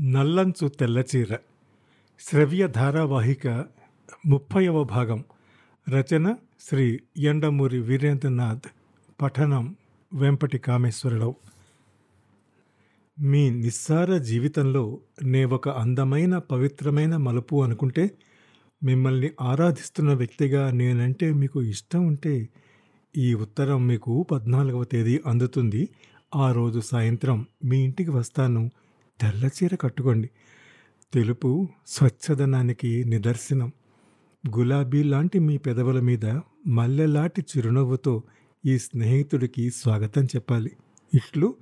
నల్లంచు తెల్లచీర శ్రవ్య ధారావాహిక ముప్పైవ భాగం. రచన శ్రీ ఎండమూరి వీరేంద్రనాథ్. పఠనం వెంపటి కామేశ్వరరావు. మీ నిస్సార జీవితంలో నే ఒక అందమైన పవిత్రమైన మలుపు అనుకుంటే మిమ్మల్ని ఆరాధిస్తున్న వ్యక్తిగా నేనంటే మీకు ఇష్టం ఉంటే ఈ ఉత్తరం మీకు పద్నాలుగవ తేదీ అందుతుంది. ఆ రోజు సాయంత్రం మీ ఇంటికి వస్తాను. తెల్ల చీర కట్టుకోండి. తెలుపు స్వచ్ఛదనానికి నిదర్శనం. గులాబీ లాంటి మీ పెదవుల మీద మల్లెలాంటి చిరునవ్వుతో ఈ స్నేహితుడికి స్వాగతం చెప్పాలి. ఇట్లు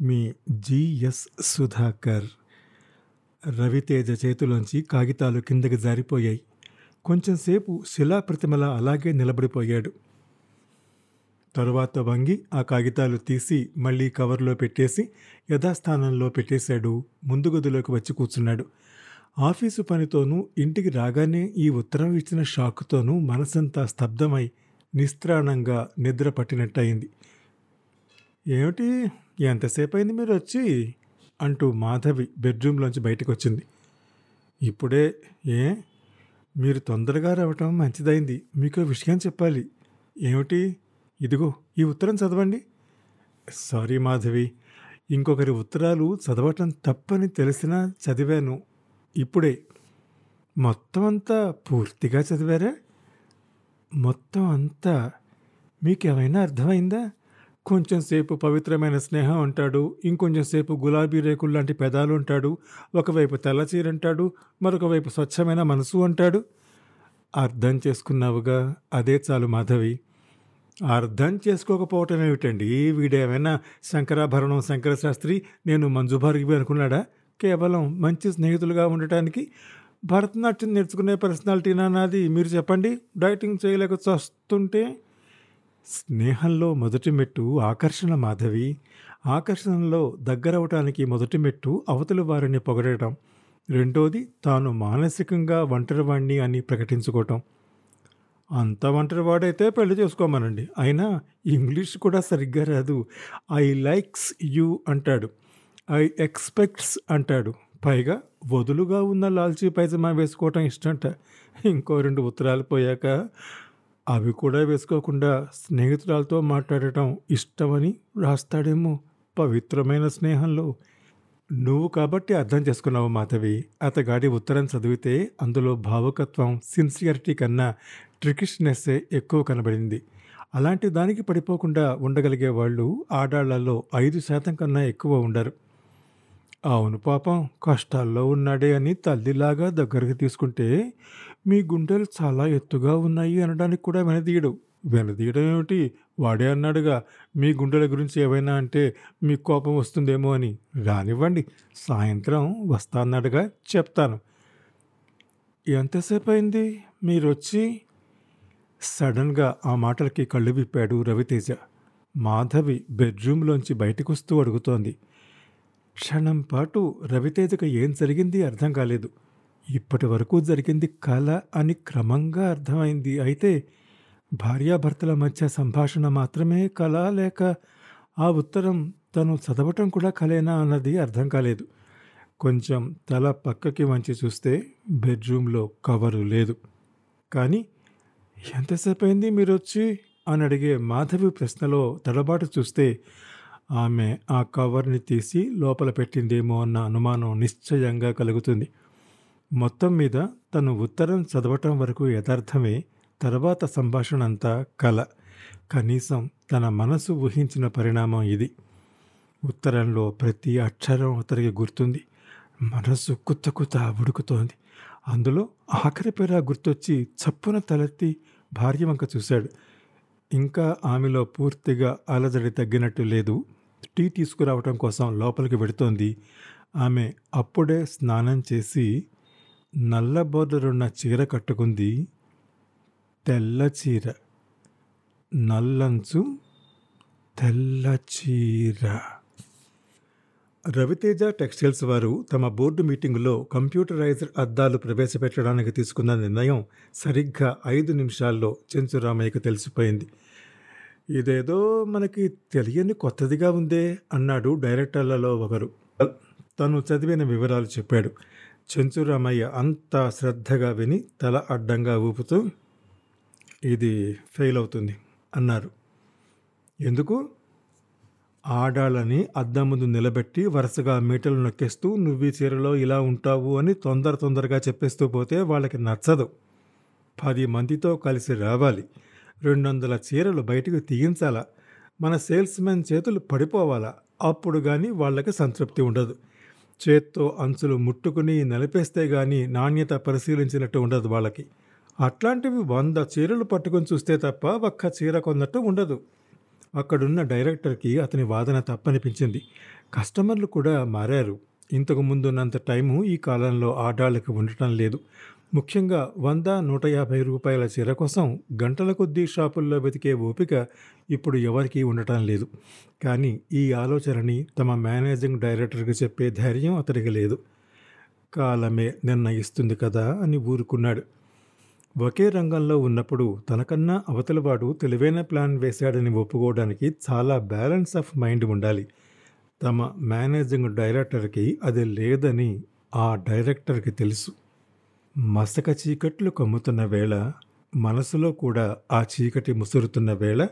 మీ జిఎస్ సుధాకర్. రవితేజ చేతిలోంచి కాగితాలు కిందకి జారిపోయాయి. కొంచెంసేపు శిలాప్రతిమల అలాగే నిలబడిపోయాడు. తరువాత వంగి ఆ కాగితాలు తీసి మళ్ళీ కవర్లో పెట్టేసి యథాస్థానంలో పెట్టేశాడు. ముందు గదిలోకి వచ్చి కూర్చున్నాడు. ఆఫీసు పనితోనూ ఇంటికి రాగానే ఈ ఉత్తరం ఇచ్చిన షాక్తోనూ మనసంతా స్తబ్దమై నిస్త్రాణంగా నిద్ర పట్టినట్టయింది. ఏమిటి? ఎంతసేపు అయింది మీరు వచ్చి అంటూ మాధవి బెడ్రూమ్లోంచి బయటకు వచ్చింది ఇప్పుడే ఏ? మీరు తొందరగా రావటం మంచిదైంది మీకు విషయం చెప్పాలి. ఏమిటి? ఇదిగో ఈ ఉత్తరం చదవండి. సారీ మాధవి ఇంకొకరి ఉత్తరాలు చదవటం తప్పని తెలిసినా చదివాను. ఇప్పుడే. మొత్తం అంతా పూర్తిగా చదివారా? మొత్తం అంతా మీకేమైనా అర్థమైందా? కొంచెం సేపు పవిత్రమైన స్నేహం అంటాడు ఇంకొంచెం సేపు గులాబీ రేకులు లాంటి పెదాలు అంటాడు ఒకవైపు తెల్లచీర అంటాడు మరొక వైపు స్వచ్ఛమైన మనసు అంటాడు. అర్థం చేసుకున్నావుగా అదే చాలు మాధవి. అర్థం చేసుకోకపోవటం ఏమిటండి? వీడేమైనా శంకరాభరణం శంకరశాస్త్రి నేను మంజుభార్గివి అనుకున్నాడా? కేవలం మంచి స్నేహితులుగా ఉండటానికి భరతనాట్యం నేర్చుకునే పర్సనాలిటీనా నాది. మీరు చెప్పండి డైటింగ్ చేయలేక చస్తుంటే స్నేహంలో మొదటి మెట్టు ఆకర్షణ మాధవి. ఆకర్షణలో దగ్గరవటానికి మొదటి మెట్టు అవతలి వారిని పొగడటం. రెండోది తాను మానసికంగా ఒంటరివాణ్ణి అని ప్రకటించుకోవటం. అంత ఒంటరివాడైతే పెళ్ళి చేసుకోమనండి. అయినా ఇంగ్లీష్ కూడా సరిగ్గా రాదు. ఐ లైక్స్ యూ అంటాడు. ఐ ఎక్స్పెక్ట్స్ అంటాడు. పైగా వదులుగా ఉన్న లాల్చీ పైజమా వేసుకోవటం ఇష్టంట. ఇంకో రెండు ఉత్తరాలు పోయాక అవి కూడా వేసుకోకుండా స్నేహితురాలతో మాట్లాడటం ఇష్టమని రాస్తాడేమో పవిత్రమైన స్నేహంలో. నువ్వు కాబట్టి అర్థం చేసుకున్నావు మాధవి. అతగాడి ఉత్తరం చదివితే అందులో భావుకత్వం సిన్సియరిటీ కన్నా ట్రికిష్నెస్ ఎక్కువ కనబడింది. అలాంటి దానికి పడిపోకుండా ఉండగలిగే వాళ్ళు ఆడాళ్ళలో ఐదు శాతం కన్నా ఎక్కువ ఉండరు. అవును పాపం కష్టాల్లో ఉన్నాడే అని తల్లిలాగా దగ్గరికి తీసుకుంటే మీ గుండెలు చాలా ఎత్తుగా ఉన్నాయి అనడానికి కూడా వెనదీయడు. వెనదీయడం ఏమిటి? వాడే అన్నాడుగా మీ గుండెల గురించి ఏవైనా అంటే మీ కోపం వస్తుందేమో అని. రానివ్వండి సాయంత్రం వస్తా అన్నాడుగా చెప్తాను. ఎంతసేపు అయింది మీరు వచ్చి సడన్గా ఆ మాటలకి కళ్ళు విప్పాడు రవితేజ. మాధవి బెడ్రూమ్లోంచి బయటకొస్తూ అడుగుతోంది. క్షణం పాటు రవితేజకు ఏం జరిగింది అర్థం కాలేదు. ఇప్పటి వరకు జరిగింది కళ అని క్రమంగా అర్థమైంది. అయితే భార్యాభర్తల మధ్య సంభాషణ మాత్రమే కళ లేక ఆ ఉత్తరం తను చదవటం కూడా కలేనా అన్నది అర్థం కాలేదు. కొంచెం తల పక్కకి వంచి చూస్తే బెడ్రూమ్లో కవరు లేదు. కానీ ఎంతసేపు అయింది మీరు వచ్చి అని అడిగే మాధవి ప్రశ్నలో తడబాటు చూస్తే ఆమె ఆ కవర్ని తీసి లోపల పెట్టిందేమో అన్న అనుమానం నిశ్చయంగా కలుగుతుంది. మొత్తం మీద తను ఉత్తరం చదవటం వరకు యథార్థమే తర్వాత సంభాషణ అంతా కల. కనీసం తన మనసు ఊహించిన పరిణామం ఇది. ఉత్తరంలో ప్రతి అక్షరం అతనికి గుర్తుంది. మనసు కుత్త కుత్త ఉడుకుతోంది. అందులో ఆఖరి పేర గుర్తొచ్చి చప్పున తలెత్తి భార్య వంక చూశాడు. ఇంకా ఆమెలో పూర్తిగా అలజడి తగ్గినట్టు లేదు. టీ తీసుకురావటం కోసం లోపలికి వెడుతోంది. ఆమె అప్పుడే స్నానం చేసి నల్ల బోర్డరున్న చీర కట్టుకుంది. తెల్ల చీర. నల్లంచు తెల్ల చీర. రవితేజ టెక్స్టైల్స్ వారు తమ బోర్డు మీటింగులో కంప్యూటరైజ్డ్ అద్దాలు ప్రవేశపెట్టడానికి తీసుకున్న నిర్ణయం సరిగ్గా ఐదు నిమిషాల్లో చెంచురామయ్యకు తెలిసిపోయింది. ఇదేదో మనకి తెలియని కొత్తదిగా ఉందే అన్నాడు డైరెక్టర్లలో ఒకరు. తను చదివిన వివరాలు చెప్పాడు. చెంచురామయ్య అంత శ్రద్ధగా విని తల అడ్డంగా ఊపుతూ ఇది ఫెయిల్ అవుతుంది అన్నారు. ఎందుకు? ఆడాళ్ళని అద్దం ముందు నిలబెట్టి వరుసగా మీటలు నొక్కేస్తూ నువ్వు ఈ చీరలో ఇలా ఉంటావు అని తొందర తొందరగా చెప్పేస్తూ పోతే వాళ్ళకి నచ్చదు. పది మందితో కలిసి రావాలి. రెండు వందల చీరలు బయటకు తీయించాలా? మన సేల్స్ మ్యాన్ చేతులు పడిపోవాలా? అప్పుడు కానీ వాళ్ళకి సంతృప్తి ఉండదు. చేత్తో అంచులు ముట్టుకుని నలిపేస్తే కానీ నాణ్యత పరిశీలించినట్టు ఉండదు వాళ్ళకి. అట్లాంటివి వంద చీరలు పట్టుకొని చూస్తే తప్ప ఒక్క చీర కొన్నట్టు ఉండదు. అక్కడున్న డైరెక్టర్కి అతని వాదన తప్పనిపించింది. కస్టమర్లు కూడా మారారు. ఇంతకు ముందున్నంత టైము ఈ కాలంలో ఆడాళ్ళకి ఉండటం లేదు. ముఖ్యంగా వంద నూట యాభై రూపాయల చీర కోసం గంటల కొద్దీ షాపుల్లో వెతికే ఓపిక ఇప్పుడు ఎవరికీ ఉండటం లేదు. కానీ ఈ ఆలోచనని తమ మేనేజింగ్ డైరెక్టర్కి చెప్పే ధైర్యం అతడికి లేదు. కాలమే నిర్ణయిస్తుంది కదా అని ఊరుకున్నాడు. ఒకే రంగంలో ఉన్నప్పుడు తనకన్నా అవతలవాడు తెలివైన ప్లాన్ వేశాడని ఒప్పుకోవడానికి చాలా బ్యాలెన్స్ ఆఫ్ మైండ్ ఉండాలి. తమ మేనేజింగ్ డైరెక్టర్కి అది లేదని ఆ డైరెక్టర్కి తెలుసు. మసక చీకట్లు కమ్ముతున్న వేళ మనసులో కూడా ఆ చీకటి ముసురుతున్న వేళ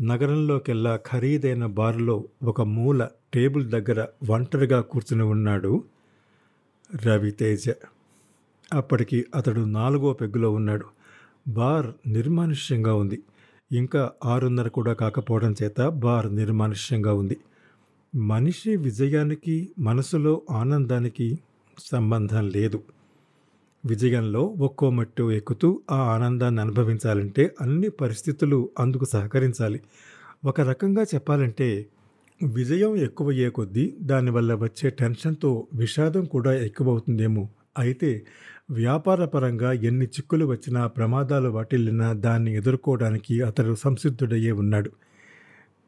నగరంలోకెల్లా ఖరీదైన బారులో ఒక మూల టేబుల్ దగ్గర ఒంటరిగా కూర్చుని ఉన్నాడు రవితేజ. అప్పటికి అతడు నాలుగో పెగ్గులో ఉన్నాడు. బార్ నిర్మానుష్యంగా ఉంది. ఇంకా ఆరున్నర కూడా కాకపోవడం చేత బార్ నిర్మానుష్యంగా ఉంది. మనిషి విజయానికి మనసులో ఆనందానికి సంబంధం లేదు. విజయంలో ఒక్కో మట్టు ఎక్కుతూ ఆ ఆనందాన్ని అనుభవించాలంటే అన్ని పరిస్థితులు అందుకు సహకరించాలి. ఒక రకంగా చెప్పాలంటే విజయం ఎక్కువయ్యే కొద్దీ దానివల్ల వచ్చే టెన్షన్తో విషాదం కూడా ఎక్కువవుతుందేమో. అయితే వ్యాపారపరంగా ఎన్ని చిక్కులు వచ్చినా ప్రమాదాలు వాటిల్లినా దాన్ని ఎదుర్కోవడానికి అతడు సంసిద్ధుడయ్యే ఉన్నాడు.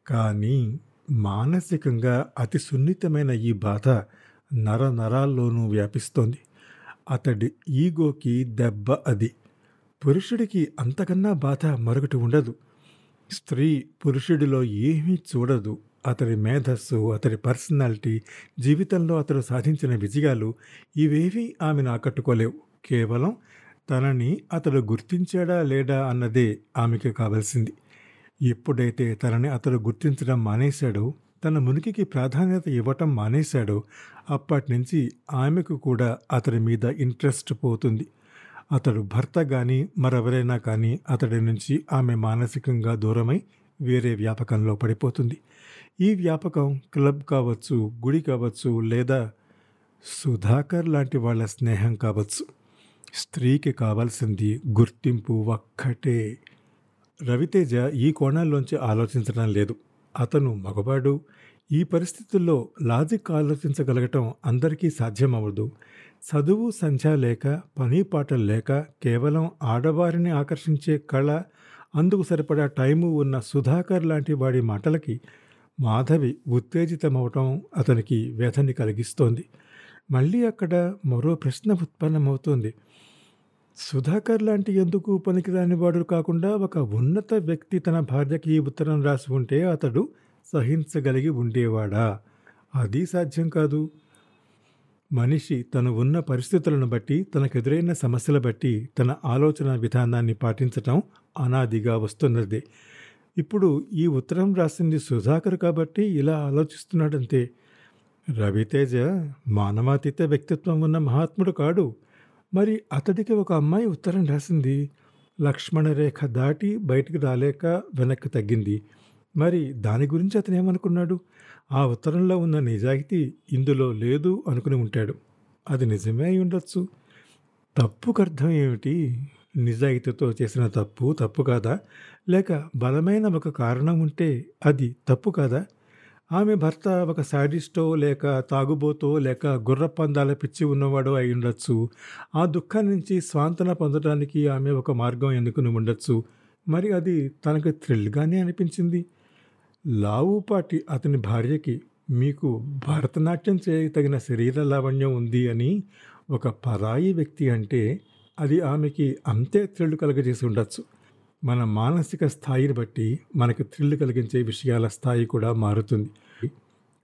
కానీ మానసికంగా అతి సున్నితమైన ఈ బాధ నర నరాల్లోనూ వ్యాపిస్తోంది. అతడి ఈగోకి దెబ్బ అది. పురుషుడికి అంతకన్నా బాధ మరొకటి ఉండదు. స్త్రీ పురుషుడిలో ఏమీ చూడదు. అతడి మేధస్సు అతడి పర్సనాలిటీ జీవితంలో అతడు సాధించిన విజయాలు ఇవేవీ ఆమెను ఆకట్టుకోలేవు. కేవలం తనని అతడు గుర్తించాడా లేడా అన్నదే ఆమెకి కావాల్సింది. ఎప్పుడైతే తనని అతడు గుర్తించడం మానేశాడో తన మునికికి ప్రాధాన్యత ఇవ్వటం మానేశాడో అప్పటి నుంచి ఆమెకు కూడా అతడి మీద ఇంట్రెస్ట్ పోతుంది. అతడు భర్త కానీ మరెవరైనా కానీ అతడి నుంచి ఆమె మానసికంగా దూరమై వేరే వ్యాపకంలో పడిపోతుంది. ఈ వ్యాపకం క్లబ్ కావచ్చు గుడి కావచ్చు లేదా సుధాకర్ లాంటి వాళ్ళ స్నేహం కావచ్చు. స్త్రీకి కావాల్సింది గుర్తింపు ఒక్కటే. రవితేజ ఈ కోణాల్లోంచి ఆలోచించడం లేదు. అతను మగవాడు. ఈ పరిస్థితుల్లో లాజిక్ ఆలోచించగలగటం అందరికీ సాధ్యమవ్వదు. చదువు సంధ్య లేక పని పాటలు లేక కేవలం ఆడవారిని ఆకర్షించే కళ అందుకు సరిపడా టైము ఉన్న సుధాకర్ లాంటి వాడి మాటలకి మాధవి ఉత్తేజితమవటం అతనికి వ్యధని కలిగిస్తోంది. మళ్ళీ అక్కడ మరో ప్రశ్న ఉత్పన్నమవుతోంది. సుధాకర్ లాంటి ఎందుకు పనికిరాని వాడు కాకుండా ఒక ఉన్నత వ్యక్తి తన భార్యకి ఈ ఉత్తరం రాసి ఉంటే అతడు సహించగలిగి ఉండేవాడా? అది సాధ్యం కాదు. మనిషి తను ఉన్న పరిస్థితులను బట్టి తనకెదురైన సమస్యల బట్టి తన ఆలోచన విధానాన్ని పాటించటం అనాదిగా వస్తున్నది. ఇప్పుడు ఈ ఉత్తరం రాసింది సుధాకర్ కాబట్టి ఇలా ఆలోచిస్తున్నాడంతే. రవితేజ మానవాతీత వ్యక్తిత్వం ఉన్న మహాత్ముడు కాడు. మరి అతడికి ఒక అమ్మాయి ఉత్తరం రాసింది. లక్ష్మణ రేఖ దాటి బయటికి రాలేక వెనక్కి తగ్గింది. మరి దాని గురించి అతను ఏమనుకున్నాడు? ఆ ఉత్తరంలో ఉన్న నిజాయితీ ఇందులో లేదు అనుకుని ఉంటాడు. అది నిజమే అయి ఉండొచ్చు. తప్పుకు అర్థం ఏమిటి? నిజాయితీతో చేసిన తప్పు తప్పు కాదా? లేక బలమైన ఒక కారణం ఉంటే అది తప్పు కాదా? ఆమె భర్త ఒక శాడిస్టో లేక తాగుబోతో లేక గుర్రపందాల పిచ్చి ఉన్నవాడో అయి ఉండొచ్చు. ఆ దుఃఖం నుంచి స్వాంతన పొందడానికి ఆమె ఒక మార్గం ఎన్నుకుని ఉండొచ్చు? మరి అది తనకు థ్రిల్గానే అనిపించింది. లావుపాటి అతని భార్యకి మీకు భరతనాట్యం చేయతగిన శరీర లావణ్యం ఉంది అని ఒక పరాయి వ్యక్తి అంటే అది ఆమెకి అంతే థ్రిల్ కలగజేసి ఉండొచ్చు. మన మానసిక స్థాయిని బట్టి మనకు థ్రిల్ కలిగించే విషయాల స్థాయి కూడా మారుతుంది.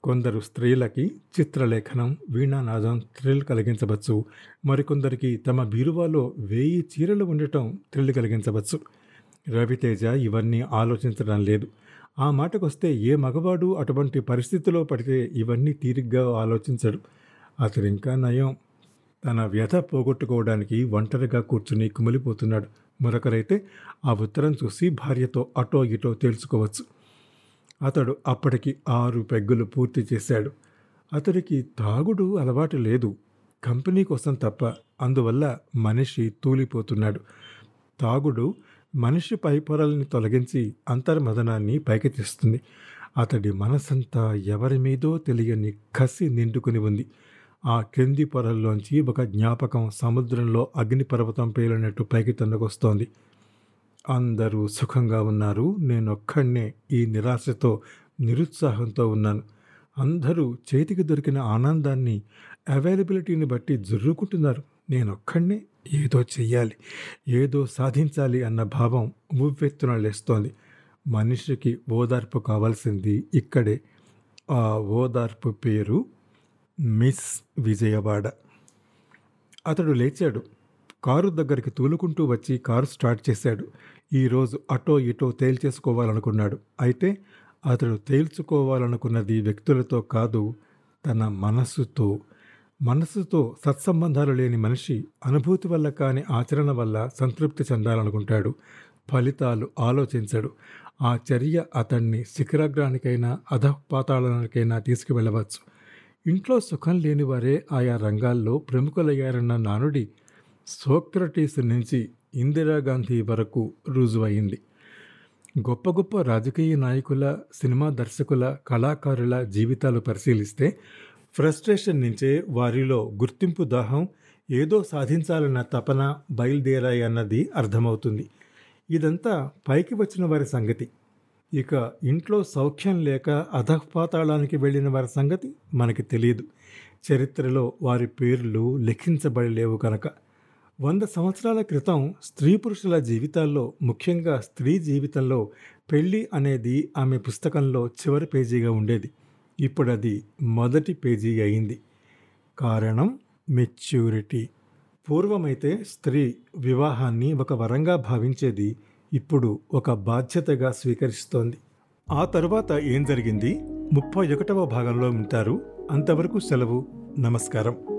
కొందరు స్త్రీలకి చిత్రలేఖనం వీణానాదం థ్రిల్ కలిగించవచ్చు. మరికొందరికి తమ బీరువాలో వేయి చీరలు ఉండటం థ్రిల్ కలిగించవచ్చు. రవితేజ ఇవన్నీ ఆలోచించడం లేదు. ఆ మాటకొస్తే ఏ మగవాడు అటువంటి పరిస్థితిలో పడితే ఇవన్నీ తీరిగ్గా ఆలోచించడు. అతడు ఇంకా నయం. తన వ్యధ పోగొట్టుకోవడానికి ఒంటరిగా కూర్చుని కుమిలిపోతున్నాడు. మరొకరైతే ఆ ఉత్తరం చూసి భార్యతో అటో ఇటో తేల్చుకోవచ్చు. అతడు అప్పటికి ఆరు పెగ్గులు పూర్తి చేశాడు. అతడికి తాగుడు అలవాటు లేదు. కంపెనీ కోసం తప్ప అందువల్ల మనిషి తూలిపోతున్నాడు. తాగుడు మనిషి పైపొరల్ని తొలగించి అంతర్మదనాన్ని పైకి తెస్తుంది. అతడి మనసంతా ఎవరి మీదో తెలియని కసి నిండుకుని ఉంది. ఆ క్రింది పొరల్లోంచి ఒక జ్ఞాపకం సముద్రంలో అగ్నిపర్వతం పేలినట్టు పైకి తన్నుకొస్తోంది. అందరూ సుఖంగా ఉన్నారు. నేనొక్కడినే ఈ నిరాశతో నిరుత్సాహంతో ఉన్నాను. అందరూ చేతికి దొరికిన ఆనందాన్ని అవైలబిలిటీని బట్టి జుర్రుకుంటున్నారు. నేనొక్కడినే ఏదో చెయ్యాలి ఏదో సాధించాలి అన్న భావం ఉవ్వెత్తున లేస్తోంది. మనిషికి ఓదార్పు కావాల్సింది ఇక్కడే. ఆ ఓదార్పు పేరు మిస్ విజయవాడ. అతడు లేచాడు. కారు దగ్గరికి తూలుకుంటూ వచ్చి కారు స్టార్ట్ చేశాడు. ఈరోజు అటో ఇటో తేల్చేసుకోవాలనుకున్నాడు. అయితే అతడు తేల్చుకోవాలనుకున్నది వ్యక్తులతో కాదు తన మనస్సుతో. మనస్సుతో సత్సంబంధాలు లేని మనిషి అనుభూతి వల్ల కాని ఆచరణ వల్ల సంతృప్తి చెందాలనుకుంటాడు. ఫలితాలు ఆలోచించడు. ఆ చర్య అతన్ని శిఖరాగ్రానికైనా అధపాతాళానికైనా తీసుకువెళ్ళవచ్చు. ఇంట్లో సుఖం లేని వారే ఆయా రంగాల్లో ప్రముఖులయ్యారన్న నానుడి సోక్రటీస్ నుంచి ఇందిరాగాంధీ వరకు రుజువైంది. గొప్ప గొప్ప రాజకీయ నాయకుల సినిమా దర్శకుల కళాకారుల జీవితాలు పరిశీలిస్తే ఫ్రస్ట్రేషన్ నుంచే వారిలో గుర్తింపు దాహం ఏదో సాధించాలన్న తపన బయలుదేరాయి అన్నది అర్థమవుతుంది. ఇదంతా పైకి వచ్చిన వారి సంగతి. ఇక ఇంట్లో సౌఖ్యం లేక అధఃపాతాళానికి వెళ్ళిన వారి సంగతి మనకి తెలియదు. చరిత్రలో వారి పేర్లు లెక్కించబడలేవు కనుక వంద సంవత్సరాల క్రితం స్త్రీ పురుషుల జీవితాల్లో ముఖ్యంగా స్త్రీ జీవితంలో పెళ్ళి అనేది ఆమె పుస్తకంలో చివరి పేజీగా ఉండేది. ఇప్పుడు అది మొదటి పేజీ అయింది. కారణం మెచ్యూరిటీ. పూర్వమైతే స్త్రీ వివాహాన్ని ఒక వరంగా భావించేది ఇప్పుడు ఒక బాధ్యతగా స్వీకరిస్తోంది. ఆ తరువాత ఏం జరిగింది? ముప్పై ఒకటవ భాగంలో ఉంటారు. అంతవరకు సెలవు. నమస్కారం.